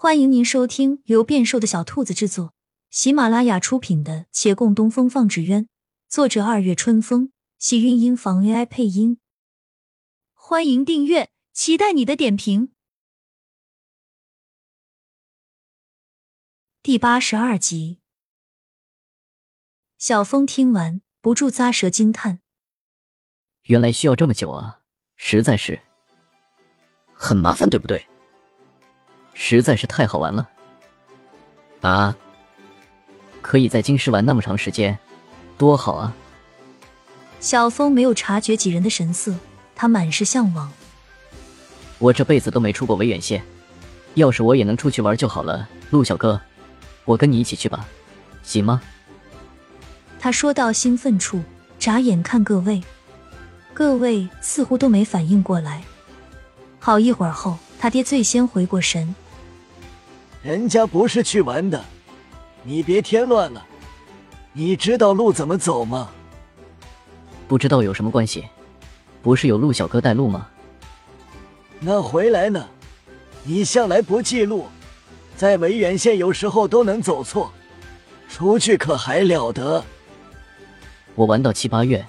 欢迎您收听由变瘦的小兔子制作、喜马拉雅出品的《且共东风放纸鸢》，作者二月春风，喜韵音房 AI 配音。欢迎订阅，期待你的点评。第八十二集，小峰听完不住咂舌惊叹：“原来需要这么久啊，实在是很麻烦，对不对？”实在是太好玩了，啊！可以在京师玩那么长时间，多好啊！小峰没有察觉几人的神色，他满是向往。我这辈子都没出过维远县，要是我也能出去玩就好了。陆小哥，我跟你一起去吧，行吗？他说到兴奋处，眨眼看各位，各位似乎都没反应过来。好一会儿后，他爹最先回过神。人家不是去玩的，你别添乱了。你知道路怎么走吗？不知道有什么关系？不是有陆小哥带路吗？那回来呢？你向来不记路，在维远县有时候都能走错，出去可还了得？我玩到七八月，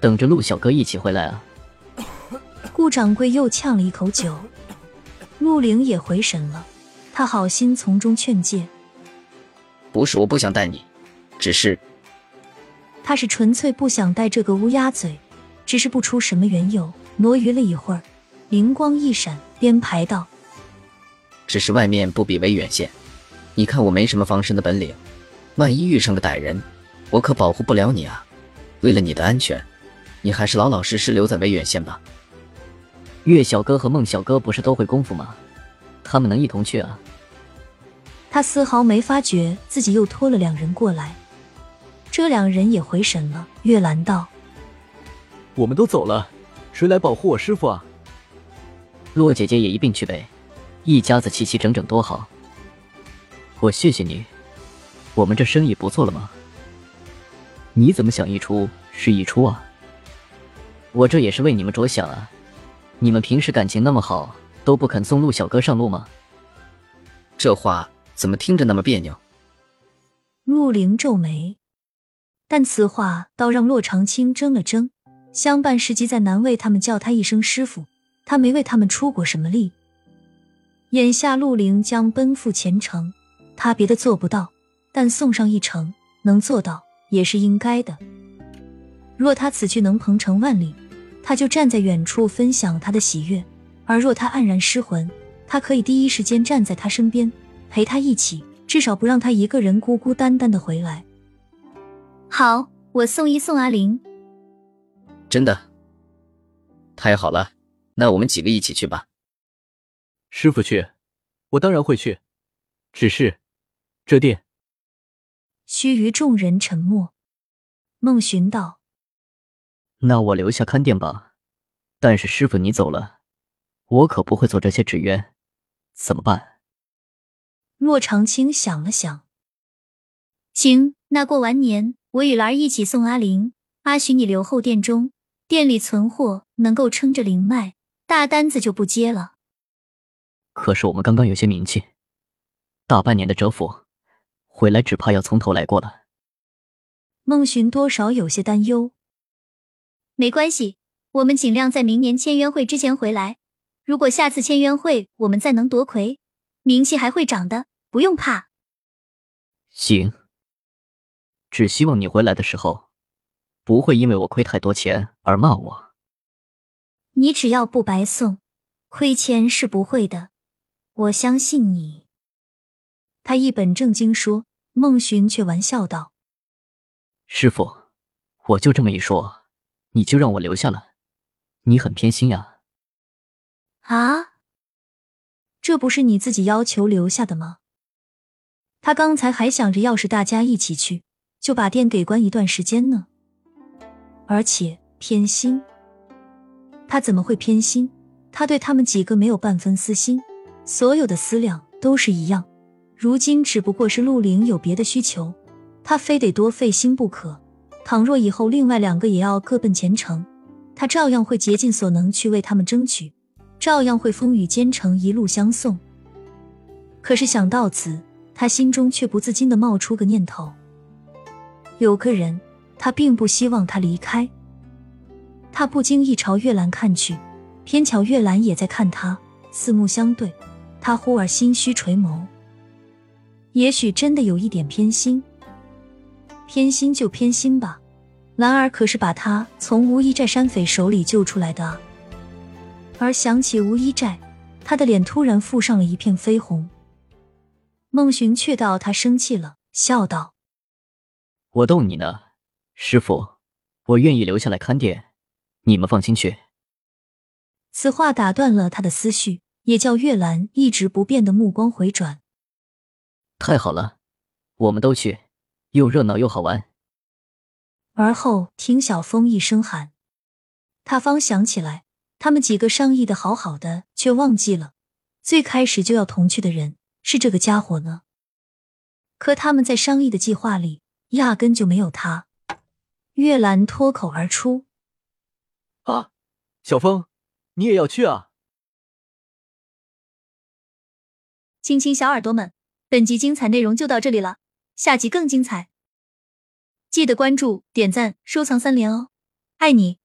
等着陆小哥一起回来啊！顾掌柜又呛了一口酒，陆凌也回神了。他好心从中劝诫：“不是我不想带你，只是……他是纯粹不想带这个乌鸦嘴，只是不出什么缘由。”挪余了一会儿，灵光一闪，编排道：“只是外面不比威远县，你看我没什么防身的本领，万一遇上个歹人，我可保护不了你啊！为了你的安全，你还是老老实实留在威远县吧。”岳小哥和孟小哥不是都会功夫吗？他们能一同去啊？他丝毫没发觉自己又拖了两人过来，这两人也回神了。月兰道：“我们都走了，谁来保护我师傅啊？”洛姐姐也一并去呗，一家子齐齐整整多好。我谢谢你，我们这生意不做了吗？你怎么想一出是一出啊？我这也是为你们着想啊！你们平时感情那么好。都不肯送陆小哥上路吗？这话怎么听着那么别扭？陆凌皱眉，但此话倒让洛长青怔了怔。相伴时机再难为他们叫他一声师傅，他没为他们出过什么力。眼下陆凌将奔赴前程，他别的做不到，但送上一程能做到也是应该的。若他此去能鹏程万里，他就站在远处分享他的喜悦。而若他黯然失魂，他可以第一时间站在他身边，陪他一起，至少不让他一个人孤孤单单的回来。好，我送一送阿玲。真的，太好了，那我们几个一起去吧。师傅去，我当然会去。只是，这店……须臾，众人沉默。孟寻道：“那我留下看店吧。但是师傅你走了。”我可不会做这些纸鸢，怎么办？骆长青想了想，行，那过完年我与兰儿一起送阿玲、阿许，你留后店中，店里存货能够撑着灵脉，大单子就不接了。可是我们刚刚有些名气，大半年的蛰伏，回来只怕要从头来过了。孟寻多少有些担忧。没关系，我们尽量在明年签约会之前回来。如果下次签约会我们再能夺魁，名气还会涨的，不用怕。行，只希望你回来的时候，不会因为我亏太多钱而骂我。你只要不白送，亏钱是不会的，我相信你。他一本正经说，孟寻却玩笑道：“师傅，我就这么一说，你就让我留下了，你很偏心呀。”啊，这不是你自己要求留下的吗？他刚才还想着，要是大家一起去，就把店给关一段时间呢。而且偏心，他怎么会偏心？他对他们几个没有半分私心，所有的思量都是一样。如今只不过是陆凌有别的需求，他非得多费心不可。倘若以后另外两个也要各奔前程，他照样会竭尽所能去为他们争取。照样会风雨兼程，一路相送。可是想到此，他心中却不自禁的冒出个念头：有个人，他并不希望他离开。他不经意朝月兰看去，偏巧月兰也在看他，四目相对，他忽而心虚垂眸。也许真的有一点偏心，偏心就偏心吧。兰儿可是把他从吴一寨山匪手里救出来的。而想起吴一寨，他的脸突然附上了一片绯红。孟寻却道他生气了，笑道：“我逗你呢，师傅，我愿意留下来看店，你们放心去。”此话打断了他的思绪，也叫月兰一直不变的目光回转。太好了，我们都去，又热闹又好玩。而后听小风一声喊，他方想起来，他们几个商议的好好的，却忘记了最开始就要同去的人是这个家伙呢。可他们在商议的计划里，压根就没有他。月兰脱口而出：“啊，小峰，你也要去啊！”亲亲小耳朵们。本集精彩内容就到这里了，下集更精彩，记得关注、点赞、收藏三连哦，爱你！